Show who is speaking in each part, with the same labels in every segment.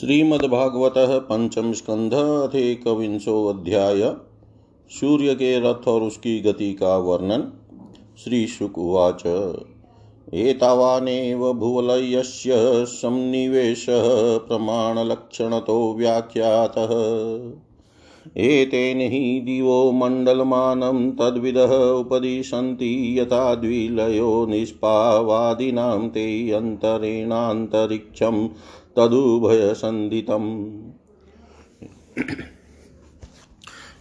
Speaker 1: श्रीमद्भागवत पंचम स्कंध अध्याय, सूर्य के रथ और उसकी गति का वर्णन, श्री शुकुवाच एतावानेव भुवलयस्य सन्निवेशः प्रमाणलक्षणतो व्याख्यातः। एतेन हि दिवो मण्डलमानं तद्विदः उपदिशन्ति यथा द्विलयो निष्पावादिनां ते अन्तरेणान्तरिक्षं तदुभयसन्धितम्।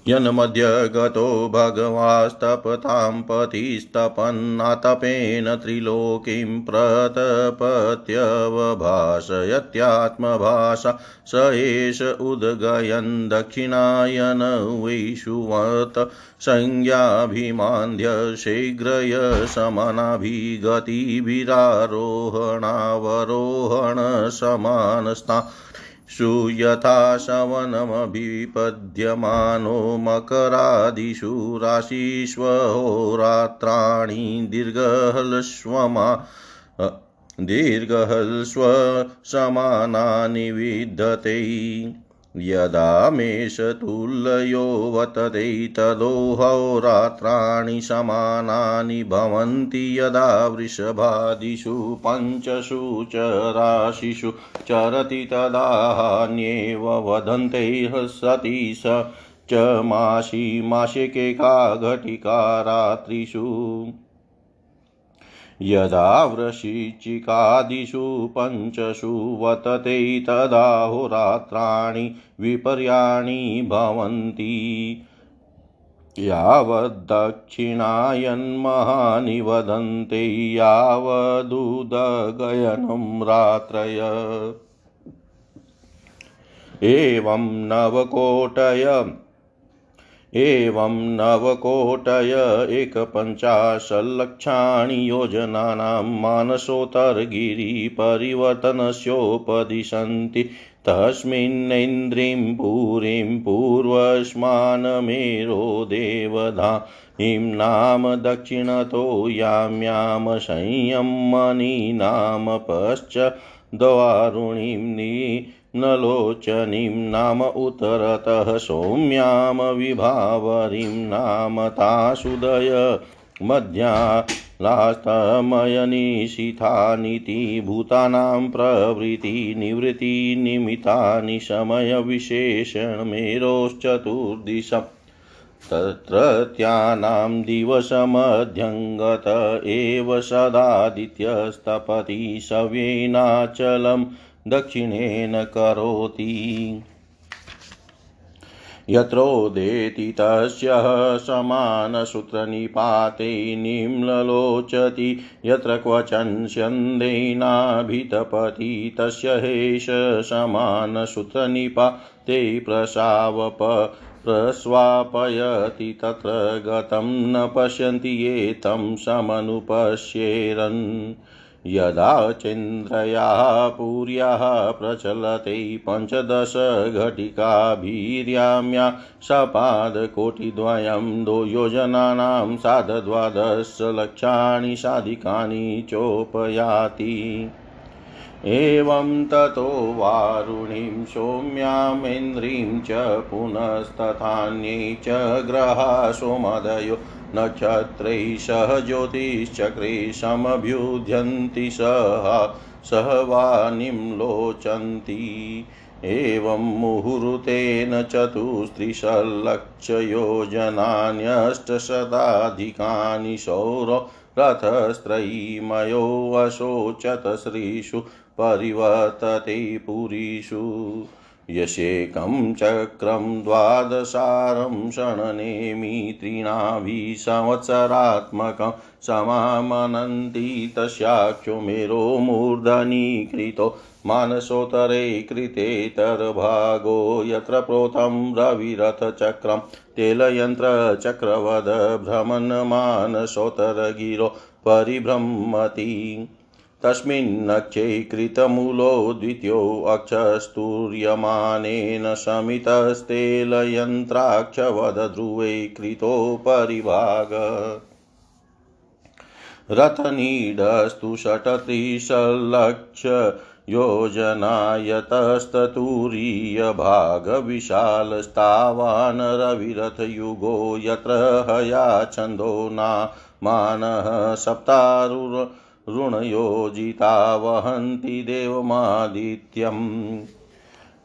Speaker 1: यन्मध्य गतो भगवास्तपतां पतिस्तपन्नातपेन त्रिलोकीं प्रतपत्यवभाषयत्यात्मभाषा स एष उद्गयन् दक्षिणायन वैषुवत् संज्ञाभिमान्द्य शीघ्रय समनाभिगतिभिरारोहणावरोहणसमानस्था सु यथा शवनमभिपद्यमानो मकरादिषु राशिष्वहोरात्राणि दीर्घहलस्वमा दीर्घहल्स्वसमानानि विद्यते। यदा मेषतुल्यो वतते तदोहोरात्राणि समानानि भवन्ति यदा वृषभादिषु पञ्चषु च राशिषु चरति तदान्येव वदन्ते सति स च मासि मासिकेका घटिका रात्रिषु यदा वृश्चिकादिषु पञ्चषु वतते तदाहोरात्राणि विपर्याणि भवन्ति। यावद्दक्षिणायन्महानि वदन्ते यावदुदगयनं रात्रय। एवं नवकोटय एवं नवकोटय एकपञ्चाशल्लक्षाणि योजनानां मानसोत्तरगिरिपरिवर्तनस्योपदिशन्ति तस्मिन्नेन्द्रिं पुरीं पूर्वस्मानमेरो देवधानीं नाम दक्षिणतो याम्यां संयमनी नाम पश्च नलोचनीं नाम उत्तरतः सौम्यां विभावरीं नाम तासुदय मध्यालास्तमयनिशिथानीति भूतानां प्रवृत्तिनिवृत्तिनिमित्तानि समयविशेषणमेरोश्चतुर्दिशम्। तत्रत्यानां दिवसमध्यङ्गत एव सदादित्यस्तपति सव्येनाचलम्। दक्षिणेन करोति। यत्रोदेति तस्य समानसूत्रनिपाते निम्ललोचति यत्र क्वचन स्यन्देनाभितपति, तस्य हेष समानसूत्रनिपाते प्रसावप प्रस्वापयति। तत्र गतं न पश्यन्ति ये तं समनुपश्येरन्। यदा चन्द्रयाः पुर्याः प्रचलते पञ्चदशघटिकाभिर्याम्या सपादकोटिद्वयं दो योजनानां सार्धद्वादशलक्षाणि साधिकानि चोपयाति। एवं ततो वारुणीं, सौम्यामेन्द्रीं च पुनस्तथान्ये च ग्रहा सोमदयो नक्षत्रैः सह ज्योतिश्चक्रे समभ्युध्यन्ति सह सह वाणीं लोचन्ति। एवं मुहूर्तेन चतुस्त्रिशल्लक्षयोजनान्यष्टशताधिकानि सौर रथस्त्रयीमयोऽशोचत श्रीषु परिवर्तते पुरीषु। यशेकं चक्रं द्वादशारं षण्नेमि त्रीणाभिः संवत्सरात्मकं समामनन्ति तस्याख्यो मेरो मूर्धनीकृतो मानसोत्तरे कृतेतरभागो यत्र प्रोतं रविरथचक्रं तेलयन्त्रचक्रवद भ्रमन्मानसोत्तरगिरो परिभ्रमति तस्मिन्नक्षे कृतमूलो द्वितीयोऽक्षस्तूर्यमानेन शमितस्तेलयन्त्राक्षवदध्रुवे कृतोपरिभाग। रथनीडस्तु षट्त्रिशल्लक्ष योजनायतस्ततुरीयभागविशालस्तावान् रविरथयुगो यत्र हया छन्दो नामानः सप्तारुणयोजिता वहन्ति देवमादित्यम्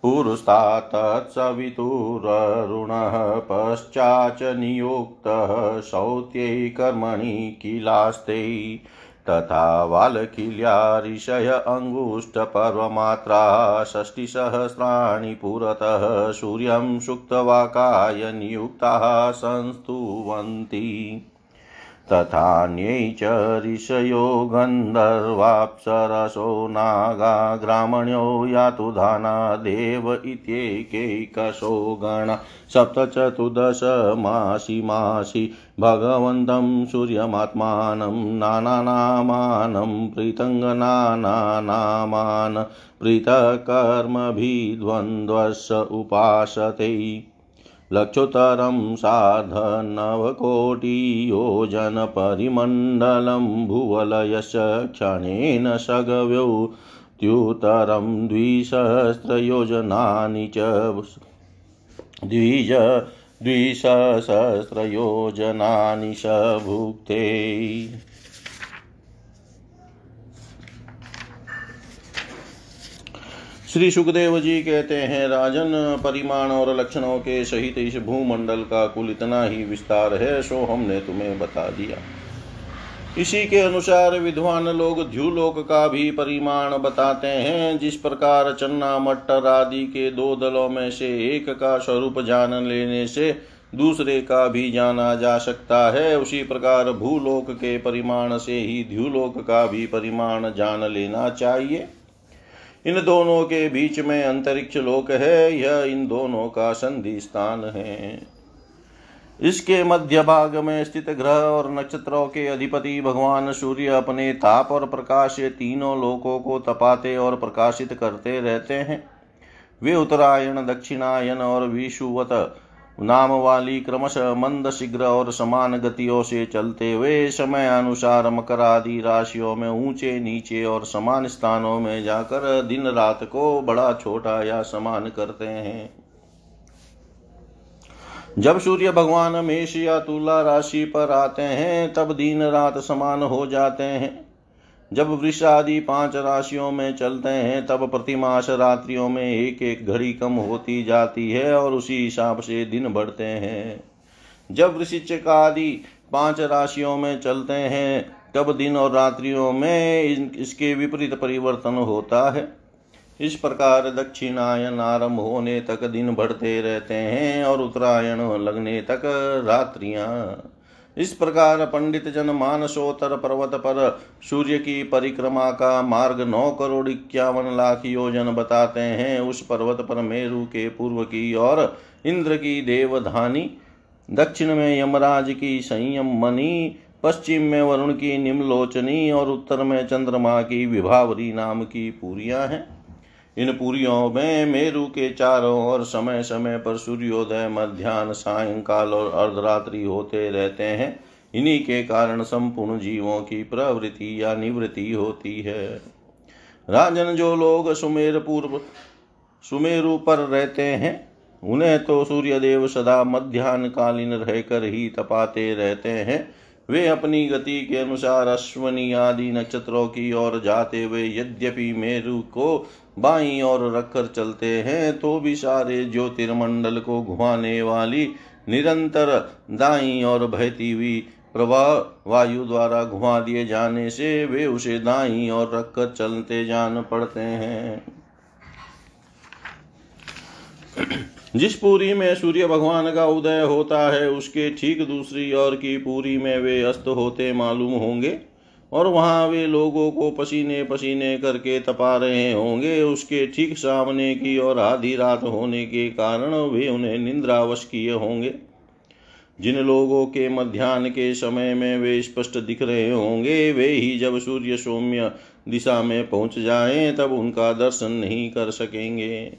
Speaker 1: पुरस्तात्तत्सवितुररुणः पश्चाच्च नियुक्तः सौत्यै कर्मणि किलास्ते। तथा वालकिल्या ऋषय अङ्गुष्ठपर्वमात्रा षष्टिसहस्राणि पुरतः सूर्यं सुक्तवाकाय नियुक्ताः संस्तुवन्ति। तथान्यै च ऋषयो गन्धर्वाप्सरसो नागा ग्रामण्यो यातुधाना देव इत्येकैकशो गण सप्तचतुर्दशमासि मासि भगवन्तं सूर्यमात्मानं नानानामानं प्रीतङ्गनानानामान् पृथक्कर्मभिद्वन्द्वस्य उपासते। लक्षोत्तरं सार्धनवकोटियोजनपरिमण्डलं भुवलयस्य क्षणेन सगव्योत्युतरं द्विसहस्रयोजनानि च द्विज द्विसहस्रयोजनानि स भुक्ते श्री सुखदेव जी कहते हैं, राजन परिमाण और लक्षणों के सहित इस भूमंडल का कुल इतना ही विस्तार है, सो हमने तुम्हें बता दिया। इसी के अनुसार विद्वान लोग ध्युलोक का भी परिमाण बताते हैं, जिस प्रकार चन्ना मट्टर आदि के दो दलों में से एक का स्वरूप जान लेने से दूसरे का भी जाना जा सकता है, उसी प्रकार भूलोक के परिमाण से ही ध्युलोक का भी परिमाण जान लेना चाहिए। इन दोनों के बीच में अंतरिक्ष लोक है, यह इन दोनों का संधि स्थान है। इसके मध्य भाग में स्थित ग्रह और नक्षत्रों के अधिपति भगवान सूर्य अपने ताप और प्रकाश से तीनों लोकों को तपाते और प्रकाशित करते रहते हैं। वे उत्तरायण, दक्षिणायन और विषुवत नाम वाली क्रमशः मंद शीघ्र और समान गतियों से चलते हुए समय अनुसार मकर आदि राशियों में ऊँचे, नीचे और समान स्थानों में जाकर दिन रात को बड़ा, छोटा या समान करते हैं। जब सूर्य भगवान मेष या तुला राशि पर आते हैं, तब दिन रात समान हो जाते हैं। जब वृष आदि पाँच राशियों में चलते हैं, तब प्रतिमास रात्रियों में एक एक घड़ी कम होती जाती है और उसी हिसाब से दिन बढ़ते हैं। जब वृश्चिक आदि पाँच राशियों में चलते हैं, तब दिन और रात्रियों में इसके विपरीत परिवर्तन होता है। इस प्रकार दक्षिणायन आरंभ होने तक दिन बढ़ते रहते हैं और उत्तरायण लगने तक रात्रियाँ। इस प्रकार पंडित जन मानसोत्तर पर्वत पर सूर्य की परिक्रमा का मार्ग नौ करोड़ इक्यावन लाख योजन बताते हैं। उस पर्वत पर मेरु के पूर्व की और इंद्र की देवधानी, दक्षिण में यमराज की संयम मणि पश्चिम में वरुण की निम्लोचनी और उत्तर में चंद्रमा की विभावरी नाम की पूरियाँ हैं। इन पुरियों में मेरु के चारों ओर समय समय पर सूर्योदय, मध्यान्ह, सायंकाल और अर्धरात्रि होते रहते हैं। इन्हीं के कारण संपूर्ण जीवों की प्रवृत्ति या निवृत्ति होती है। राजन जो लोग सुमेर पूर्व, सुमेरु पर रहते हैं, उन्हें तो सूर्यदेव सदा मध्यान्ह कालीन रहकर ही तपाते रहते हैं। वे अपनी गति के अनुसार अश्वनी आदि नक्षत्रों की ओर जाते हुए यद्यपि मेरु को बाई और रखकर चलते हैं तो भी सारे ज्योतिर्मंडल को घुमाने वाली निरंतर दाई और बहती हुई प्रवाह वायु द्वारा घुमा दिए जाने से वे उसे दाई और रखकर चलते जान पड़ते हैं। जिस पूरी में सूर्य भगवान का उदय होता है, उसके ठीक दूसरी ओर की पूरी में वे अस्त होते मालूम होंगे। और वहाँ वे लोगों को पसीने पसीने करके तपा रहे होंगे। उसके ठीक सामने की और आधी रात होने के कारण वे उन्हें निंद्रावश किए होंगे। जिन लोगों के मध्यान्ह के समय में वे स्पष्ट दिख रहे होंगे, वे ही जब सूर्य सौम्य दिशा में पहुँच जाएँ, तब उनका दर्शन नहीं कर सकेंगे।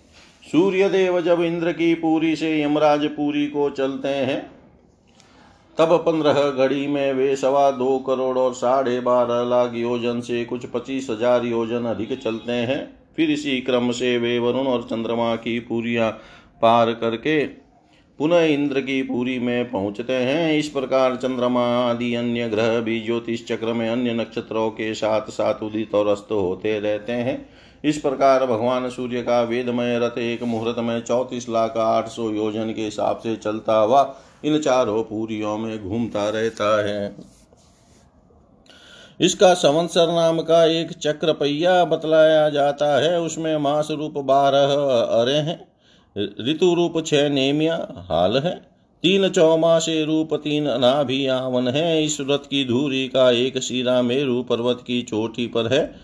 Speaker 1: सूर्यदेव जब इंद्र की पूरी से यमराज पूरी को चलते हैं तब पंद्रह घड़ी में वे सवा दो करोड़ और साढ़े बारह लाख योजन से कुछ पच्चीस हज़ार योजन अधिक चलते हैं। फिर इसी क्रम से वे वरुण और चंद्रमा की पूरियाँ पार करके पुनः इंद्र की पूरी में पहुँचते हैं। इस प्रकार चंद्रमा आदि अन्य ग्रह भी ज्योतिष चक्र में अन्य नक्षत्रों के साथ साथ उदित और अस्त होते रहते हैं। इस प्रकार भगवान सूर्य का वेदमय रथ एक मुहूर्त में चौतीस लाख आठ सौ योजन के हिसाब से चलता हुआ इन चारों पूरियों में घूमता रहता है। इसका संवत्सर नाम का एक चक्र पहिया बतलाया जाता है। उसमें मास रूप बारह अरे हैं, ऋतु रूप छह नेमिया, हाल है। तीन चौमासे रूप तीन अनाभियावन है। इस रथ की धूरी का एक शिरा मेरु पर्वत की चोटी पर है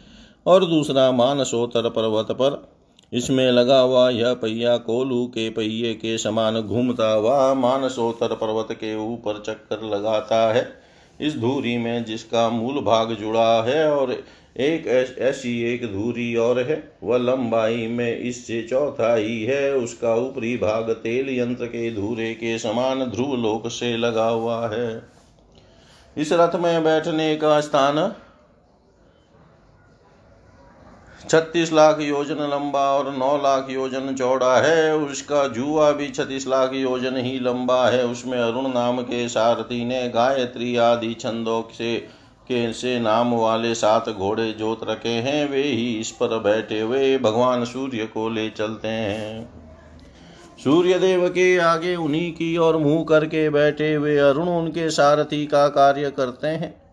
Speaker 1: और दूसरा मानसोतर पर्वत पर इसमें लगा हुआ यह पहिया कोलू के पहिए के समान घूमता हुआ मानसोतर पर्वत के ऊपर चक्कर लगाता है। इस धूरी में जिसका मूल भाग जुड़ा है और एक ऐसी एक धूरी और है, वह लंबाई में इससे चौथाई है। उसका ऊपरी भाग तेल यंत्र के धूरे के समान ध्रुव लोक से लगा हुआ है। इस रथ में बैठने का स्थान छत्तीस लाख योजन लंबा और नौ लाख योजन चौड़ा है। उसका जुआ भी छत्तीस लाख योजन ही लंबा है। उसमें अरुण नाम के सारथी ने, गायत्री आदि छंदों से, के, से नाम वाले सात घोड़े जोत रखे हैं। वे ही इस पर बैठे हुए भगवान सूर्य को ले चलते हैं। सूर्य देव के आगे उन्हीं की ओर मुँह करके बैठे हुए अरुण उनके सारथी का कार्य करते हैं।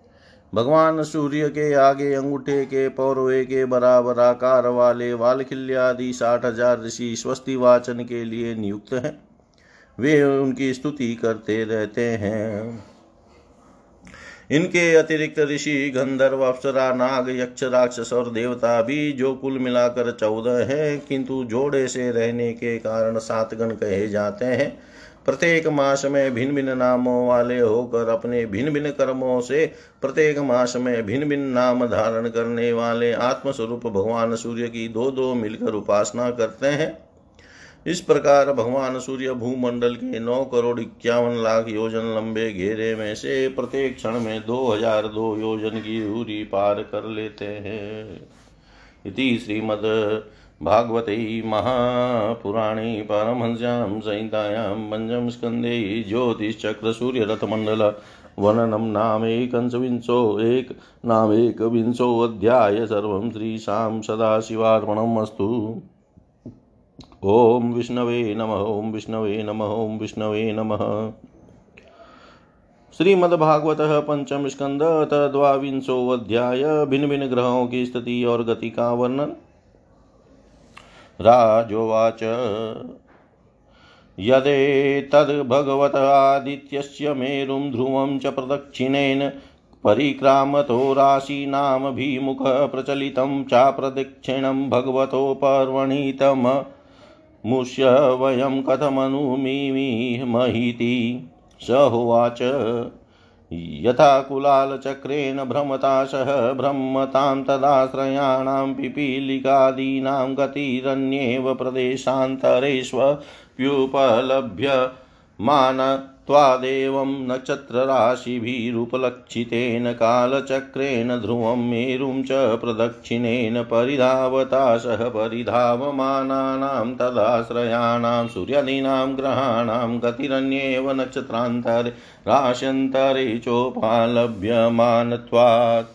Speaker 1: भगवान सूर्य के आगे अंगूठे के पौरवे के बराबर आकार वाले वालखिल्यादि साठ हज़ार ऋषि स्वस्ति वाचन के लिए नियुक्त हैं। वे उनकी स्तुति करते रहते हैं। इनके अतिरिक्त ऋषि गंधर्व, अप्सरा, नाग, यक्ष, राक्षस और देवता भी जो कुल मिलाकर चौदह हैं, किंतु जोड़े से रहने के कारण सात गण कहे जाते हैं। प्रत्येक मास में भिन्न भिन्न नामों वाले होकर अपने भिन्न भिन्न कर्मों से प्रत्येक मास में भिन्न भिन्न नाम धारण करने वाले आत्मस्वरूप भगवान सूर्य की दो दो मिलकर उपासना करते हैं। इस प्रकार भगवान सूर्य भूमंडल के नौ करोड़ इक्यावन लाख योजन लंबे घेरे में से प्रत्येक क्षण में दो हज़ार दो योजन की दूरी पार कर लेते हैं। इति श्रीमद् भागवते महापुराणे पारमहंस्यां संहितायां पञ्चम स्कन्धे ज्योतिश्चक्रसूर्यरथमण्डल वर्णनं नामेकंशविंशो एक नामेकविंशोऽध्याय सर्वं श्रीशां सदाशिवार्पणम् अस्तु। ॐ विष्णवे नमः, ॐ विष्णवे नमः, ॐ विष्णवे नमः। श्रीमद्भागवत पंचम स्कंद द्वांशो अध्याय भिन्न भिन्न ग्रहों की स्थिति और गति का वर्णन। राजोवाच। यदेतद्भगवत आदित्यस्य मेरुं ध्रुवं च प्रदक्षिणेन परिक्रामतो राशीनामभिमुखः प्रचलितं चाप्रदक्षिणं भगवतो पर्वणितम्। मुष्य वयं कथमनुमीमहीति स उवाच। यथा कुलालचक्रेण भ्रमता सह भ्रमतां तदाश्रयाणां पिपीलिकादीनां गतिरन्येव प्रदेशान्तरेष्वप्युपलभ्य मान त्वादेवं नक्षत्रराशिभिरुपलक्षितेन कालचक्रेण ध्रुवं मेरुं च प्रदक्षिणेन परिधावता सह परिधावमानानां तदाश्रयाणां सूर्यादीनां ग्रहाणां गतिरन्येव नक्षत्रान्तरे राश्यन्तरे चोपालभ्यमानत्वात्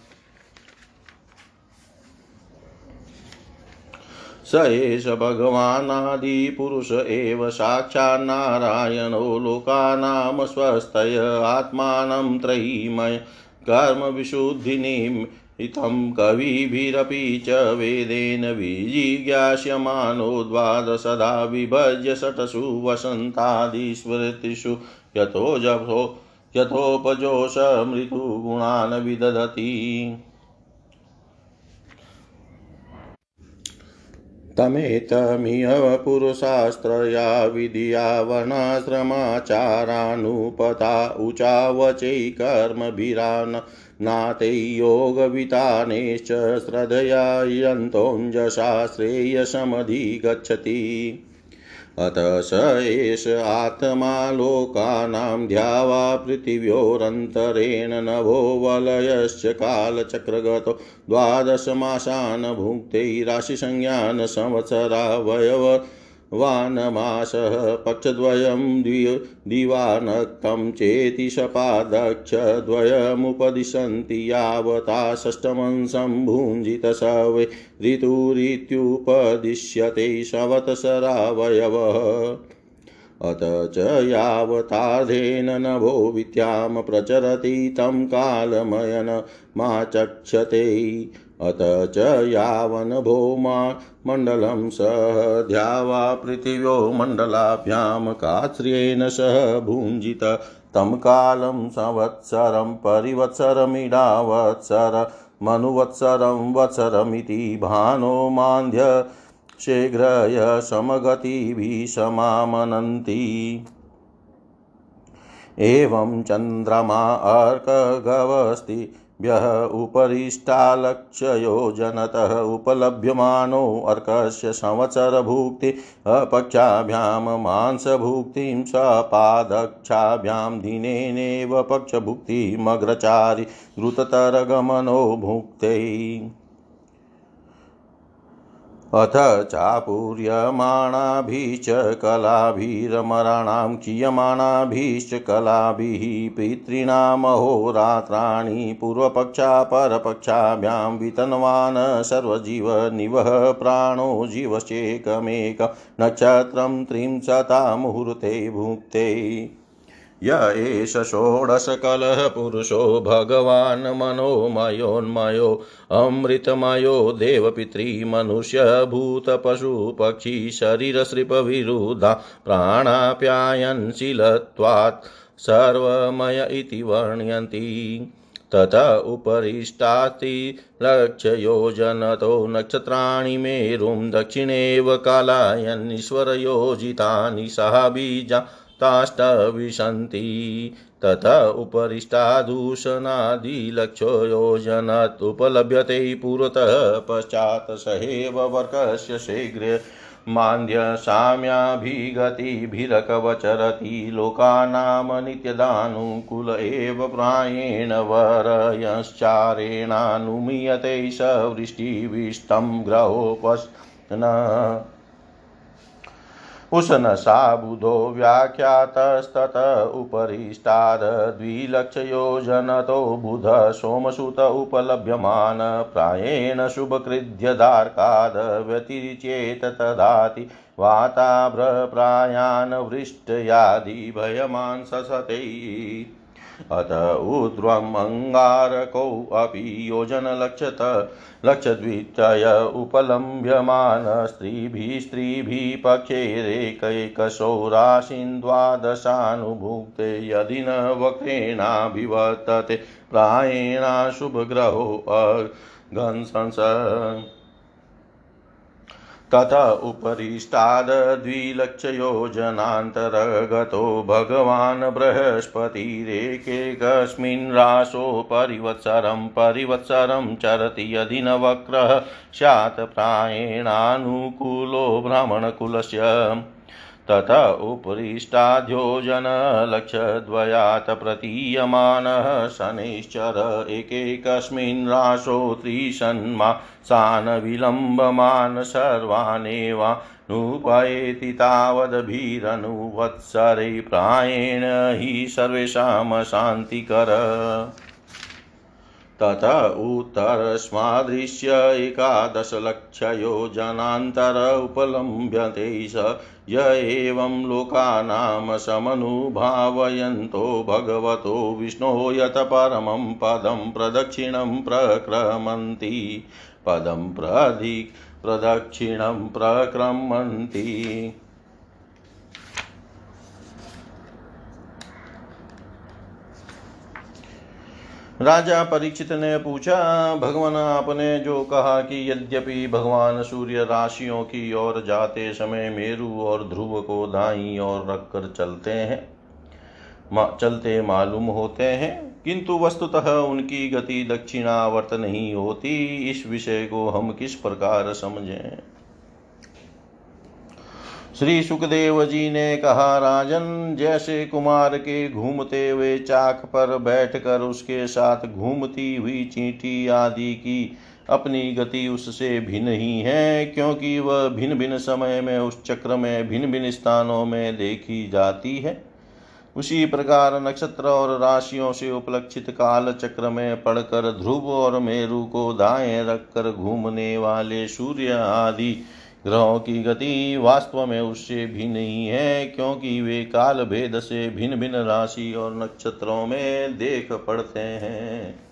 Speaker 1: स एष भगवानादिपुरुष एव साक्षान्नारायणो लोकानां स्वस्तय आत्मानं त्रयीमय कर्मविशुद्धिनिम् इतं कविभिरपि च वेदेन विजिज्ञास्यमानो द्वादशदा विभज्य षट्सु वसन्तादिस्मृतिषु यतो जभो यथोपजोषमृतुगुणान् विदधति। तमेतमिह पुरुषास्त्रया विधिया वर्णाश्रमाचारानुपता ऊचावचै कर्मभिरान् नाते योगवितानेश्च श्रद्धया यन्तोञ्जसा श्रेयसमधिगच्छति अत स एष आत्मा लोकानां ध्यावा पृथिव्योरन्तरेण नभो वलयश्च कालचक्रगतो द्वादशमासान् भुङ्क्ते राशिसंज्ञान संवत्सरावयव वानमासः पक्षद्वयं दिवानक्तं चेति शपादक्षद्वयमुपदिशन्ति यावता षष्ठमंशं भुञ्जित स वै ऋतुरित्युपदिश्यते शवत्सरावयवः अत च यावतार्धेन नभो विद्यां प्रचरति तं कालमयनमाचक्षते अत च यावन् भौमा मण्डलं सह ध्यावा पृथिव्यो मण्डलाभ्यां कात्र्येण सह भुञ्जित। तं कालं संवत्सरं, परिवत्सरमिडावत्सर, मनुवत्सरं वत्सरमिति भानो मान्ध्य, शीघ्रय समगतिभिः समामनन्ति एवं चन्द्रमा अर्कगवस्ति भ्यः उपरिष्टालक्ष्ययोजनतः उपलभ्यमानोऽर्कस्य संवत्सरभुक्ति अपक्षाभ्यां मांसभुक्तिं सपादक्षाभ्यां दिनेनेव पक्षभुक्तिमग्रचारि द्रुततरगमनो भुक्ते अथ चापूर्यमाणाभिश्च कलाभिरमराणां क्षीयमाणाभिश्च कलाभिः पितॄणामहोरात्राणि पूर्वपक्षा परपक्षाभ्यां वितन्वान् सर्वजीवनिवः प्राणो जीवश्चेकमेक नक्षत्रं त्रिंशता मुहूर्ते भुक्ते य एष षोडशकलः पुरुषो भगवान् मनोमयोन्मयो अमृतमयो देवपितृमनुष्यभूतपशुपक्षी शरीरसृपविरुधा प्राणाप्यायनशीलत्वात् सर्वमय इति वर्ण्यन्ति। तत उपरिष्टाति लक्ष्ययोजनतो नक्षत्राणि मेरुं दक्षिणेव कालायन्नीश्वरयोजितानि सह बीजा ताष्टविशन्ति तत उपरिष्टादूषणादिलक्षो योजनत् उपलभ्यते पुरतः पश्चात् सहेव वर्कस्य शीघ्र मान्द्यसाम्याभिगतिभिरकवचरति। लोकानां नित्यदानुकूल एव प्रायेण वरयश्चारेणानुमीयते स वृष्टिविष्टं ग्रहोपस्न। उशनसा बुधो व्याख्यातस्तत उपरिष्टाद्विलक्षयोजनतो बुध सोमसुत उपलभ्यमान प्रायेण शुभकृद्यदार्काद् व्यतिचेत तदाति वाताभ्रप्रायान् वृष्टयादिभयमान् ससते। अत ऊर्ध्वमङ्गारकोऽपि योजनलक्षत लक्षद्वितय उपलम्ब्यमान स्त्रीभिः स्त्रीभिः पक्षेरेकैकशो राशिन् द्वादशानुभुक्ते यदि न वक्रेणाभिवर्तते प्रायेणाशुभग्रहो अघंसंस तत उपरिष्टाद्विलक्षयोजनान्तर्गतो भगवान् बृहस्पतिरेकेकस्मिन् राशो परिवत्सरं परिवत्सरं चरति यदि न वक्रः स्यात् प्रायेणानुकूलो ब्राह्मणकुलस्य तत उपरिष्टाध्योजनलक्षद्वयात् प्रतीयमानः शनैश्चर एकैकस्मिन् राशो त्रिषन्मासान् विलम्बमान् सर्वानेवानुपयेति तावद्भिरनुवत्सरे प्रायेण हि सर्वेषां शान्तिकर तत उत्तरस्मादृश्य एकादशलक्षयोजनान्तर उपलम्ब्यते स य एवं लोकानां समनुभावयन्तो भगवतो विष्णो यत परमं पदं प्रदक्षिणं प्रक्रमन्ति। पदं प्रदि, प्रदक्षिणं प्रक्रमन्ति। राजा परीक्षित ने पूछा भगवान आपने जो कहा कि यद्यपि भगवान सूर्य राशियों की ओर जाते समय मेरु और ध्रुव को दाई ओर रखकर चलते हैं मा, चलते मालूम होते हैं किंतु वस्तुतः उनकी गति दक्षिणावर्त नहीं होती। इस विषय को हम किस प्रकार समझें? श्री सुखदेव जी ने कहा, राजन, जैसे कुमार के घूमते हुए चाक पर बैठकर उसके साथ घूमती हुई चींटी आदि की अपनी गति उससे भिन्न ही है, क्योंकि वह भिन्न भिन्न समय में उस चक्र में भिन्न भिन्न स्थानों में देखी जाती है। उसी प्रकार नक्षत्र और राशियों से उपलक्षित काल चक्र में पढ़कर ध्रुव और मेरु को दाएँ रखकर घूमने वाले सूर्य आदि ग्रहों की गति वास्तव में उससे भी नहीं है, क्योंकि वे काल भेद से भिन्न भिन्न राशि और नक्षत्रों में देख पड़ते हैं।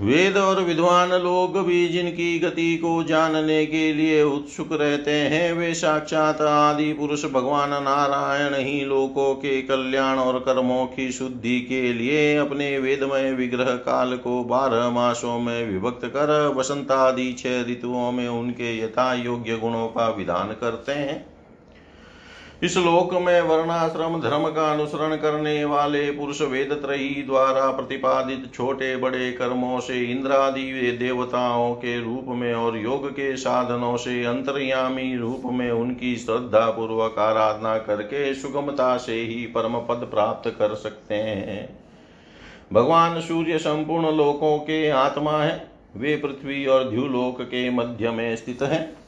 Speaker 1: वेद और विद्वान लोग भी जिनकी गति को जानने के लिए उत्सुक रहते हैं, वे साक्षात आदि पुरुष भगवान नारायण ही लोकों के कल्याण और कर्मों की शुद्धि के लिए अपने वेदमय विग्रह काल को बारह मासों में विभक्त कर वसंत आदि छह ऋतुओं में उनके यथा योग्य गुणों का विधान करते हैं। इस लोक में वर्णाश्रम, धर्म का अनुसरण करने वाले पुरुष वेद त्रयी द्वारा प्रतिपादित छोटे बड़े कर्मों से इंद्रादि देवताओं के रूप में और योग के साधनों से अंतर्यामी रूप में उनकी श्रद्धा पूर्वक आराधना करके सुगमता से ही परम पद प्राप्त कर सकते हैं। भगवान सूर्य संपूर्ण लोकों के आत्मा है, वे पृथ्वी और द्युलोक के मध्य में स्थित हैं।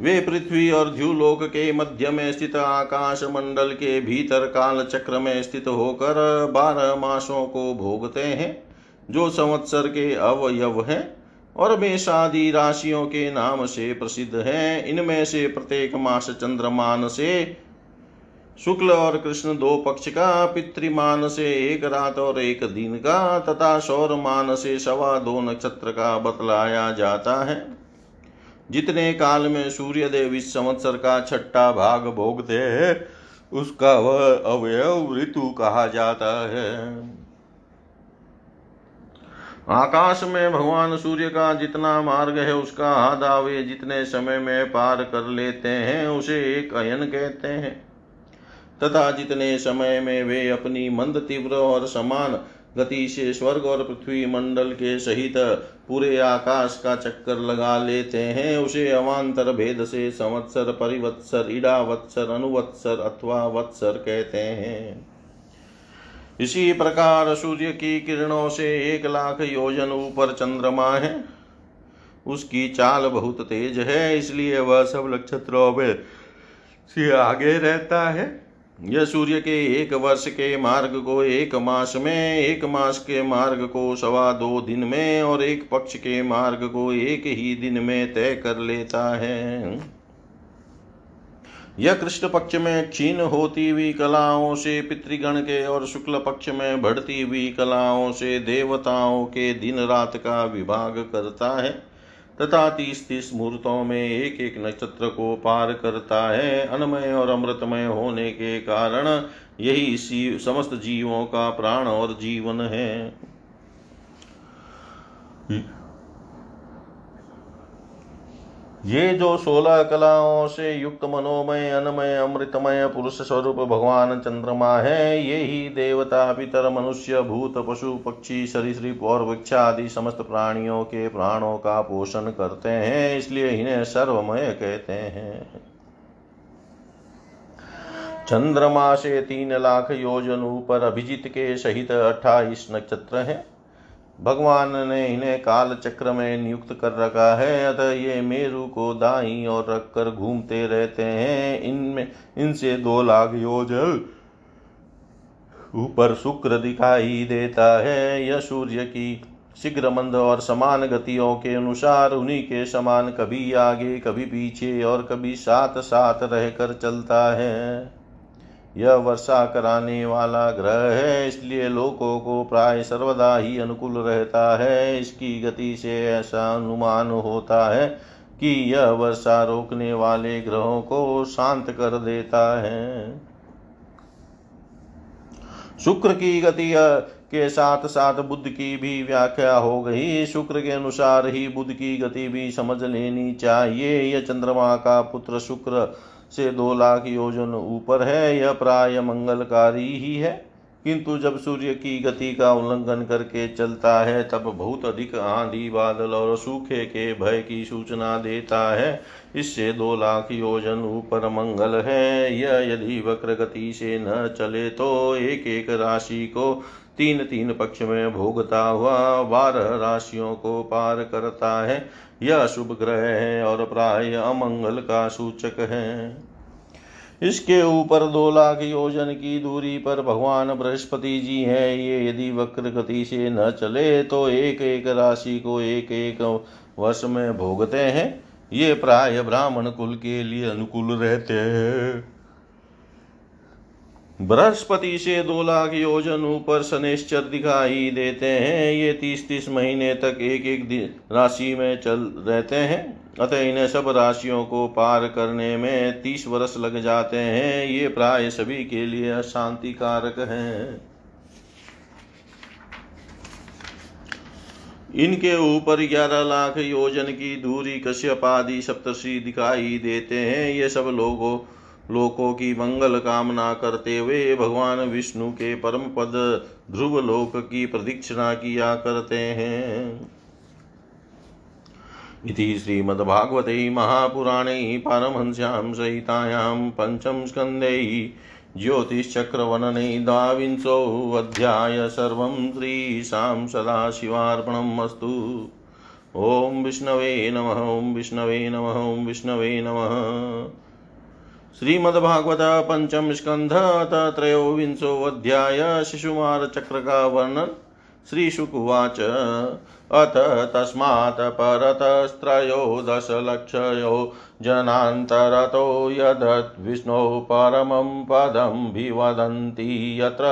Speaker 1: वे पृथ्वी और ध्युलोक के मध्य में स्थित आकाश मंडल के भीतर काल चक्र में स्थित होकर बारह मासों को भोगते हैं, जो संवत्सर के अवयव है और मेषादि राशियों के नाम से प्रसिद्ध है। इनमें से प्रत्येक मास चंद्रमान से शुक्ल और कृष्ण दो पक्ष का, पितृमान से एक रात और एक दिन का, तथा सौर मान से सवा दो नक्षत्र का बतलाया जाता है। जितने काल में सूर्य देव इस संवत्सर का छठा भाग भोगते हैं, उसका वह अवयव ऋतु कहा जाता है। आकाश में भगवान सूर्य का जितना मार्ग है, उसका आधा वे जितने समय में पार कर लेते हैं, उसे एक अयन कहते हैं। तथा जितने समय में वे अपनी मंद तीव्र और समान गति से स्वर्ग और पृथ्वी मंडल के सहित पूरे आकाश का चक्कर लगा लेते हैं। उसे अवान्तर भेद से संवत्सर, परिवत्सर इड़ा वत्सर अनुवत्सर अथवा वत्सर कहते हैं। इसी प्रकार सूर्य की किरणों से एक लाख योजन ऊपर चंद्रमा है। उसकी चाल बहुत तेज है, इसलिए वह सब नक्षत्रों में आगे रहता है। यह सूर्य के एक वर्ष के मार्ग को एक मास में, एक मास के मार्ग को सवा दो दिन में और एक पक्ष के मार्ग को एक ही दिन में तय कर लेता है। यह कृष्ण पक्ष में क्षीण होती हुई कलाओं से, पितृगण के और शुक्ल पक्ष में बढ़ती हुई कलाओं से, देवताओं के दिन रात का विभाग करता है। तथा तीस तीस मुहूर्तों में एक एक नक्षत्र को पार करता है। अनमय और अमृतमय होने के कारण यही समस्त जीवों का प्राण और जीवन है। ये जो सोलह कलाओं से युक्त मनोमय, अनमय, अमृतमय पुरुष स्वरूप भगवान चंद्रमा है, ये ही देवता, पितर, मनुष्य, भूत, पशु, पक्षी, सरीसृप और वृक्ष आदि समस्त प्राणियों के प्राणों का पोषण करते हैं, इसलिए इन्हें सर्वमय कहते हैं। चंद्रमा से तीन लाख योजन ऊपर अभिजित के सहित अट्ठाईस नक्षत्र हैं। भगवान ने इन्हें काल चक्र में नियुक्त कर रखा है, अतः ये मेरु को दाई और रखकर घूमते रहते हैं। इनमें, इनसे दो लाख योजन ऊपर शुक्र दिखाई देता है। यह सूर्य की शीघ्र मंद और समान गतियों के अनुसार उन्हीं के समान कभी आगे, कभी पीछे और कभी साथ साथ रहकर चलता है। यह वर्षा कराने वाला ग्रह है, इसलिए लोगों को प्राय सर्वदा ही अनुकूल रहता है। इसकी गति से ऐसा अनुमान होता है कि यह वर्षा रोकने वाले ग्रहों को शांत कर देता है। शुक्र की गति के साथ साथ बुद्ध की भी व्याख्या हो गई। शुक्र के अनुसार ही बुद्ध की गति भी समझ लेनी चाहिए। यह चंद्रमा का पुत्र शुक्र से दो लाख योजन ऊपर है, यह प्राय मंगलकारी ही है। किंतु जब सूर्य की गति का उल्लंघन करके चलता है, तब बहुत अधिक आंधी, बादल और सूखे के भय की सूचना देता है। इससे दो लाख योजन ऊपर मंगल है। यह यदि वक्र गति से न चले तो एक एक राशि को तीन तीन पक्ष में भोगता हुआ बारह राशियों को पार करता है। यह शुभ ग्रह है और प्राय अमंगल का सूचक है। इसके ऊपर दो लाख योजन की दूरी पर भगवान बृहस्पति जी हैं। ये यदि वक्र गति से न चले तो एक एक राशि को एक एक वर्ष में भोगते हैं। ये प्राय ब्राह्मण कुल के लिए अनुकूल रहते हैं। बृहस्पति से दो लाख योजन ऊपर शनेश्चर दिखाई देते हैं। ये तीस तीस महीने तक एक एक राशि में चल रहते हैं। अतः इन्हें सब राशियों को पार करने में तीस वर्ष लग जाते हैं। ये प्राय सभी के लिए अशांति कारक है। इनके ऊपर ग्यारह लाख योजन की दूरी कश्यप आदि सप्तषि दिखाई देते हैं। ये सब लोगों लोकों की मंगल कामना करते हुए भगवान विष्णु के परम पद ध्रुव लोक की प्रदीक्षिणा किया करते हैं। इति श्रीमद्भागवते महापुराणे पारमहंस्यां सहितायां पञ्चमस्कन्धे ज्योतिश्चक्रवर्णने द्वाविंशोऽध्याय सर्वं श्रीशां सदाशिवार्पणम् अस्तु। ॐ विष्णवे नमः, ॐ विष्णवे नमः, ॐ विष्णवे नमः। श्रीमद्भागवत पंचम स्कंध त्रयोविंशोऽध्याय शिशुमार चक्र का वर्णन श्री शुकुवाच अथ तस्मात् परतस्त्रयोदशलक्षयो जनान्तरतो यदद्विष्णोः परमं पदं विवदन्ति यत्र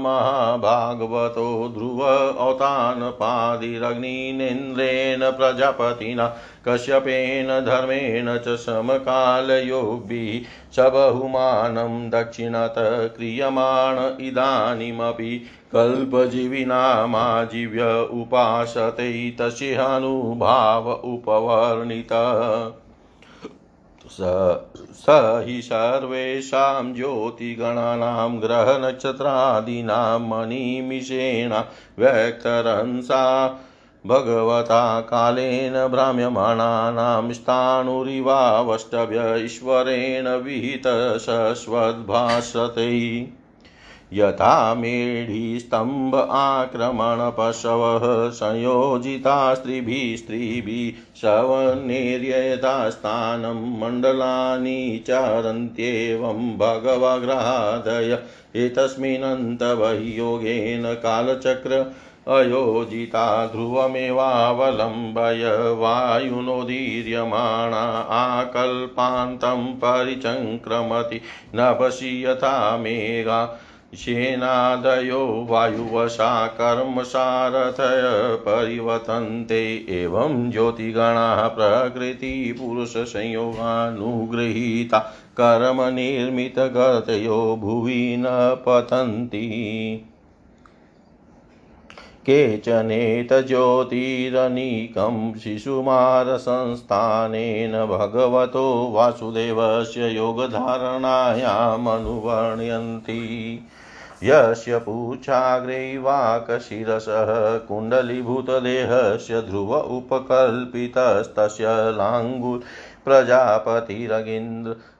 Speaker 1: महाभागवतो ध्रुव औतानपादिरग्निनेन्द्रेण प्रजापतिना कश्यपेन धर्मेण च समकालयोगिभिः स बहुमानं दक्षिणतः क्रियमाण इदानीमपि कल्पजीविनामाजीव्य उपासते तस्यानुभाव उपवर्णित। स हि सर्वेषां ज्योतिगणानां ग्रहनक्षत्रादीनां मणिमिषेण व्यक्तरंसा भगवता कालेन भ्राम्यमाणानां स्थाणुरिवावष्टभ्य ईश्वरेण विहितशश्वद्भासते। यथा मेढीस्तम्भ आक्रमणपशवः संयोजिता स्त्रिभिः स्त्रीभिः शवनेर्यथास्थानं मण्डलानि चरन्त्येवं भगवग्रहादय। एतस्मिन्नन्तवहि योगेन कालचक्र अयोजिता ध्रुवमेवावलम्बय। वायुनोदीर्यमाणा आकल्पान्तं परिचङ्क्रमति। नभसि यथा मेघा सेनादयो वायुवशा कर्मसारथय परिवर्तन्ते एवं ज्योतिगणाः प्रकृतिपुरुषसंयोगानुगृहीता कर्मनिर्मितगतयो भुवि न पतन्ति। केचनेतज्योतिरनीकं शिशुमारसंस्थानेन भगवतो वासुदेवस्य योगधारणायामनुवर्ण्यन्ति। यस्य पूच्छाग्रैवाकशिरसः कुण्डलीभूतदेहस्य ध्रुव उपकल्पितस्तस्य लाङ्गुल्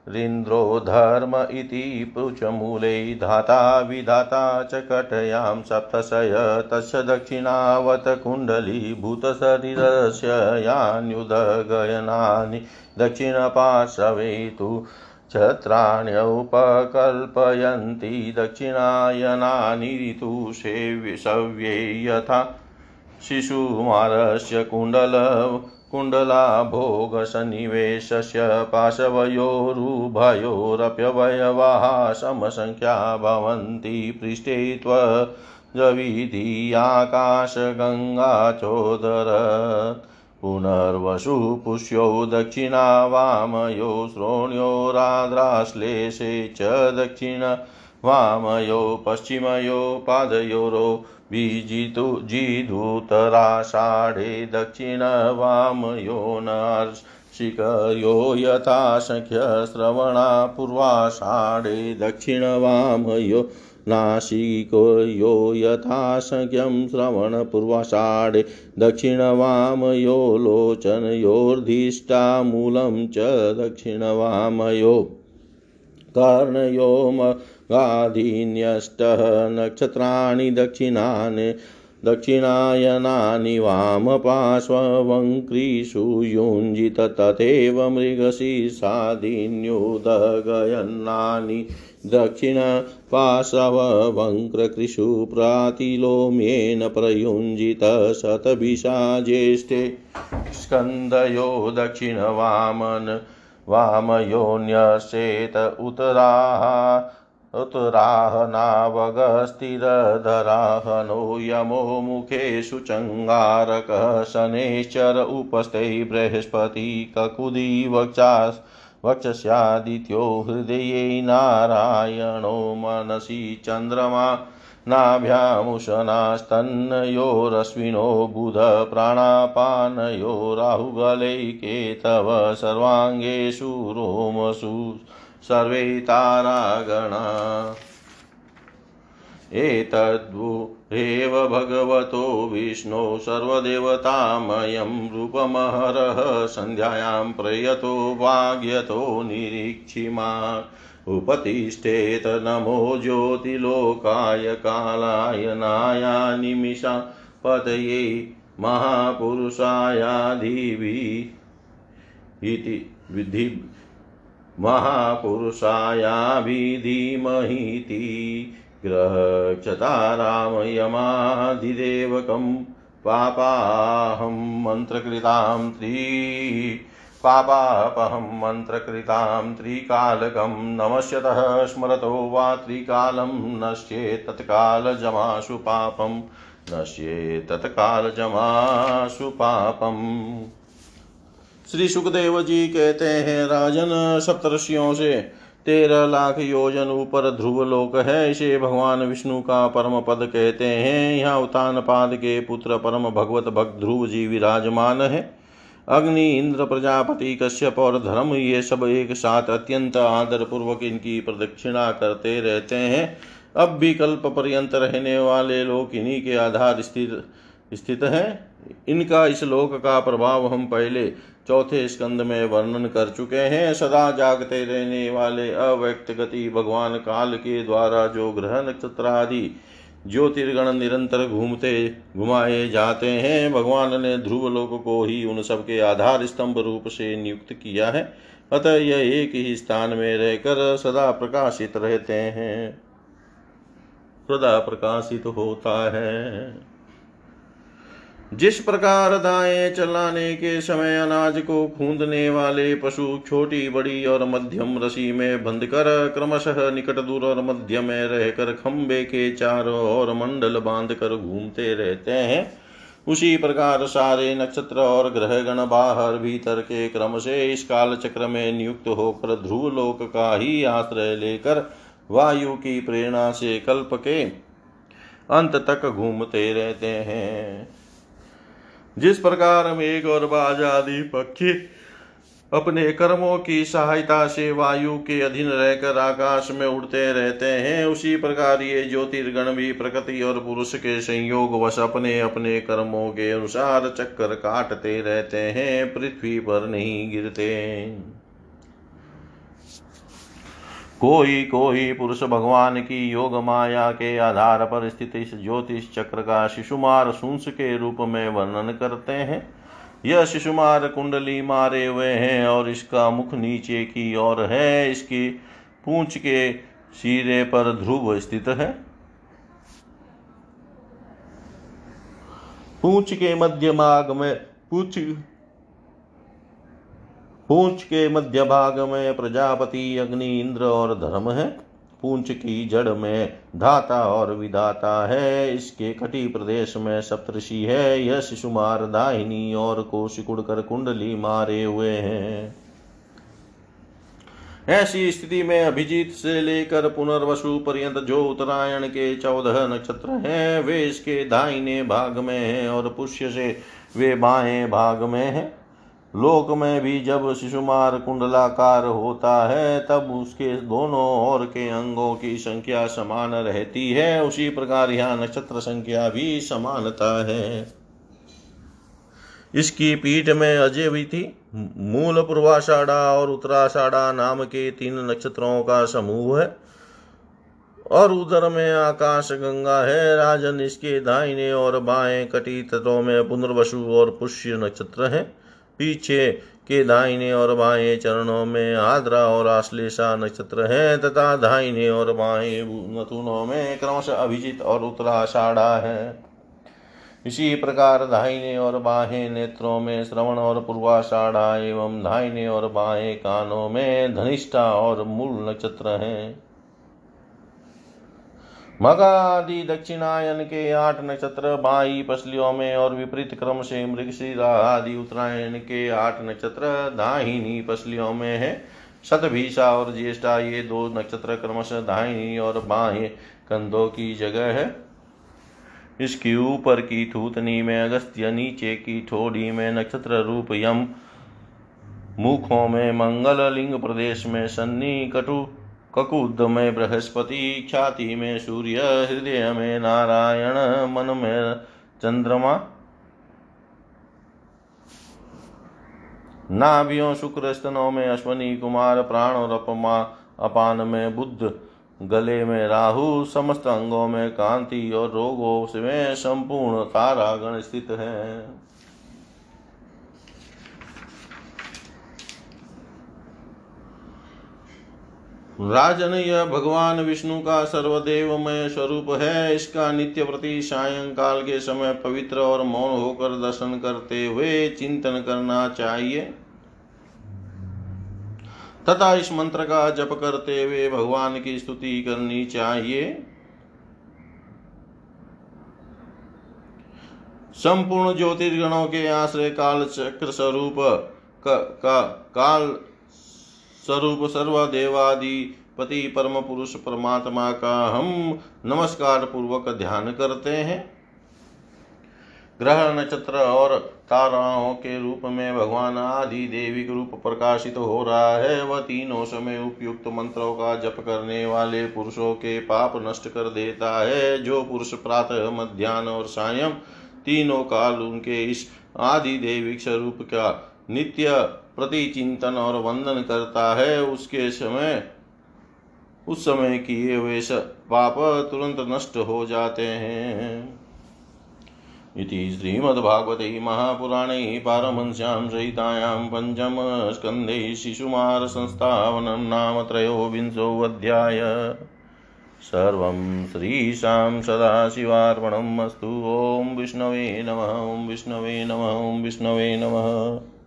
Speaker 1: प्रजापतिरगीन्द्रिन्द्रो धर्म इति पृचमूले, धाता विधाता च कटयां सप्तशय, तस्य दक्षिणावत कुण्डलीभूतशरीरस्य यान्युदगयनानि दक्षिणपार्श्वे तु छत्राण्युपकल्पयन्ति दक्षिणायनानि ऋतुसेव्यसव्ये यथा शिशुमारस्य कुण्डल कुण्डलाभोगसन्निवेशस्य पाशवयोरुभयोरप्यवयवाः समसङ्ख्या भवन्ति पृष्ठे त्वजविधीयाकाशगङ्गाचोदर पुनर्वसु पुष्यो दक्षिणा वामयो श्रोण्योराद्राश्लेषे च दक्षिण वामयो, पश्चिमयो, पादयोरो बीजितु जिधूतराषाढे दक्षिणवामयो नार्षिकयो यथा सख्यश्रवणा पूर्वाषाढे दक्षिणवामयो नासिको यो यथा संज्ञं श्रवणपूर्वाषाढे दक्षिणवामयो लोचनयोर्धिष्ठामूलं च दक्षिणवामयो कर्णयो गाधीन्यष्टः नक्षत्राणि दक्षिणानि, दक्षिणायनानि वामपार्श्ववङ्क्रीषु युञ्जित तथैव मृगशीर्षादीन्युदगयन्नानि दक्षिणपार्श्ववङ्क्रकृषु प्रातिलोम्येन प्रयुञ्जित शतभिषा ज्येष्ठे स्कन्दयो दक्षिणवामन वामयोऽन्यसेत उत्तराः उत्तराहनावगस्तिरधराहनो यमो मुखेषु चङ्गारकः शनेश्चर उपस्थे बृहस्पति ककुदी वक्षा वक्षस्यादित्यो हृदये नारायणो मनसि चन्द्रमा नाभ्यामुशनास्तन्नयोरश्विनो बुध प्राणापानयो राहुगलैकेतव सर्वाङ्गेषु रोमसु सर्वे तारागणा एतद्वुरेव भगवतो विष्णो सर्वदेवतामयं रूपमहरः, सन्ध्यायां प्रयतो वाग्यतो निरीक्षिमा। उपतिष्ठेत नमो ज्योतिलोकाय कालाय नाया निमिषा पतये महापुरुषायाधिभिः इति विधि महापुरुषायाभिधीमहीति ग्रहक्षतारामयमाधिदेवकं पापाहं मन्त्रकृतां त्रि पापापहं मन्त्रकृतां त्रिकालकं नमस्यतः स्मरतो वा त्रिकालं नश्ये तत्कालजमाशु पापं नश्ये तत्कालजमाशु पापम् श्री सुखदेव जी कहते हैं, राजन, सप्तर्षियों से, तेरह लाख योजन ऊपर ध्रुव लोक है, इसे भगवान विष्णु का परम पद कहते हैं। यहाँ उतान पाद के पुत्र परम भगवत भक्त ध्रुव जी विराजमान है। अग्नि, इंद्र, प्रजापति, कश्यप और धर्म, ये सब एक साथ अत्यंत आदर पूर्वक इनकी प्रदक्षिणा करते रहते हैं। अब भी कल्प पर्यंत रहने वाले लोग इन्हीं के आधार स्थित स्थित हैं। इनका इस लोक का प्रभाव हम पहले चौथे स्कंद में वर्णन कर चुके हैं। सदा जागते रहने वाले अव्यक्त गति भगवान काल के द्वारा जो ग्रह नक्षत्र आदि ज्योतिर्गण निरंतर घूमते, घुमाए जाते हैं, भगवान ने ध्रुव लोक को ही उन सबके आधार स्तंभ रूप से नियुक्त किया है। अतः यह एक ही स्थान में रहकर सदा प्रकाशित रहते हैं। सदा प्रकाशित होता है। जिस प्रकार दाएँ चलाने के समय अनाज को खूंदने वाले पशु छोटी, बड़ी और मध्यम रसी में बंध कर, क्रमशः निकट दूर और मध्य में रहकर खंबे के चारों ओर मंडल बाँध कर घूमते रहते हैं। उसी प्रकार सारे नक्षत्र और ग्रह गण बाहर भीतर के क्रम से इस काल चक्र में नियुक्त होकर ध्रुव लोक का ही आश्रय लेकर वायु की प्रेरणा से कल्प के अंत तक घूमते रहते हैं। जिस प्रकार मेघ और बाज आदि पक्षी अपने कर्मों की सहायता से वायु के अधीन रहकर आकाश में उड़ते रहते हैं, उसी प्रकार ये ज्योतिर्गण भी प्रकृति और पुरुष के संयोग वश अपने अपने कर्मों के अनुसार चक्कर काटते रहते हैं, पृथ्वी पर नहीं गिरते। कोई कोई पुरुष भगवान की योग माया के आधार पर स्थित इस ज्योतिष चक्र का शिशुमार सुंस के रूप में वर्णन करते हैं। यह शिशुमार कुंडली मारे हुए हैं और इसका मुख नीचे की ओर है। इसकी पूंछ के सिरे पर ध्रुव स्थित है। पूंछ के मध्य मार्ग में पूछ पूंछ के मध्य भाग में प्रजापति अग्नि, इंद्र और धर्म है। पूंछ की जड़ में धाता और विधाता है। इसके कटी प्रदेश में सप्तषि है। यह शिशुमार, दाहिनी और को सिकुड़ कर कुंडली मारे हुए हैं। ऐसी स्थिति में अभिजीत से लेकर पुनर्वसु पर्यंत जो उत्तरायण के चौदह नक्षत्र हैं, वे इसके दाहिने भाग में हैं और पुष्य से वे बाएँ भाग में हैं। लोक में भी जब शिशुमार कुंडलाकार होता है, तब उसके दोनों ओर के अंगों की संख्या समान रहती है। उसी प्रकार यहाँ नक्षत्र संख्या भी समानता है। इसकी पीठ में अजय भी थी। मूल पूर्वाषाढ़ा और उत्तराषाढ़ा नाम के तीन नक्षत्रों का समूह है। और उधर में आकाश गंगा है। राजन इसके दाहिने और बाएँ कटी तत्वों में पुनर्वसु और पुष्य नक्षत्र है। पीछे के दाहिने और बाएँ चरणों में आद्रा और आश्लेषा नक्षत्र है तथा दाहिने और बाएँ नथुनों में क्रमश अभिजित और उत्तराषाढ़ा है। इसी प्रकार दाहिने और बाहें नेत्रों में श्रवण और पूर्वाषाढ़ा एवं दाहिने और बाहें कानों में धनिष्ठा और मूल नक्षत्र हैं। मगा आदि दक्षिणायन के आठ नक्षत्र, बाई पसलियों में और विपरीत क्रम से मृगशिरा आदि उत्तरायण के आठ नक्षत्र, दाहिनी पसलियों में है। शतभीषा और ज्येष्ठा, ये दो नक्षत्र क्रमशः दाहिनी और बाएँ कंधों की जगह है। इसकी ऊपर की थूतनी में अगस्त्य, नीचे की ठोड़ी में नक्षत्र रूप यम मुखों में मंगल लिंग प्रदेश में सन्नी कटु ककुद में बृहस्पति ख्याति में सूर्य, हृदय में नारायण, मन में चंद्रमा। नाभियों शुक्र स्तनों में अश्वनी कुमार, प्राण और अपमा, अपान में बुद्ध, गले में राहु, समस्त अंगों में कांति और रोगों में संपूर्ण तारागण स्थित है। राजन यह भगवान विष्णु का सर्वदेवमय स्वरूप है। इसका नित्य प्रति सायंकाल के समय पवित्र और मौन होकर दर्शन करते हुए चिंतन करना चाहिए। तथा इस मंत्र का जप करते हुए भगवान की स्तुति करनी चाहिए। संपूर्ण ज्योतिर्गणों के आश्रय काल चक्र स्वरूप का, का काल स्वरूप सर्वदेवादिपति परम पुरुष परमात्मा का हम नमस्कार पूर्वक ध्यान करते हैं। ग्रह नक्षत्र और ताराओं के रूप में भगवान आदि देवी के रूप प्रकाशित हो रहा है। वह तीनों समय उपयुक्त मंत्रों का जप करने वाले पुरुषों के पाप नष्ट कर देता है। जो पुरुष प्रातः मध्यान्ह और सायं तीनों काल उनके इस आदि देविक स्वरूप का नित्य प्रति चिंतन और वंदन करता है उसके समय। उस समय किए हुए पाप तुरंत नष्ट हो जाते हैं। इति श्रीमद्भागवते महापुराणे पारमंस्यां सहितायां पञ्चमस्कन्धे शिशुमारसंस्थावनं नाम त्रयोविंशोऽध्याय सर्वं श्रीशां सदाशिवार्पणम् अस्तु। ॐ विष्णवे नमः, ॐ विष्णवे नमः, ॐ विष्णवे नमः।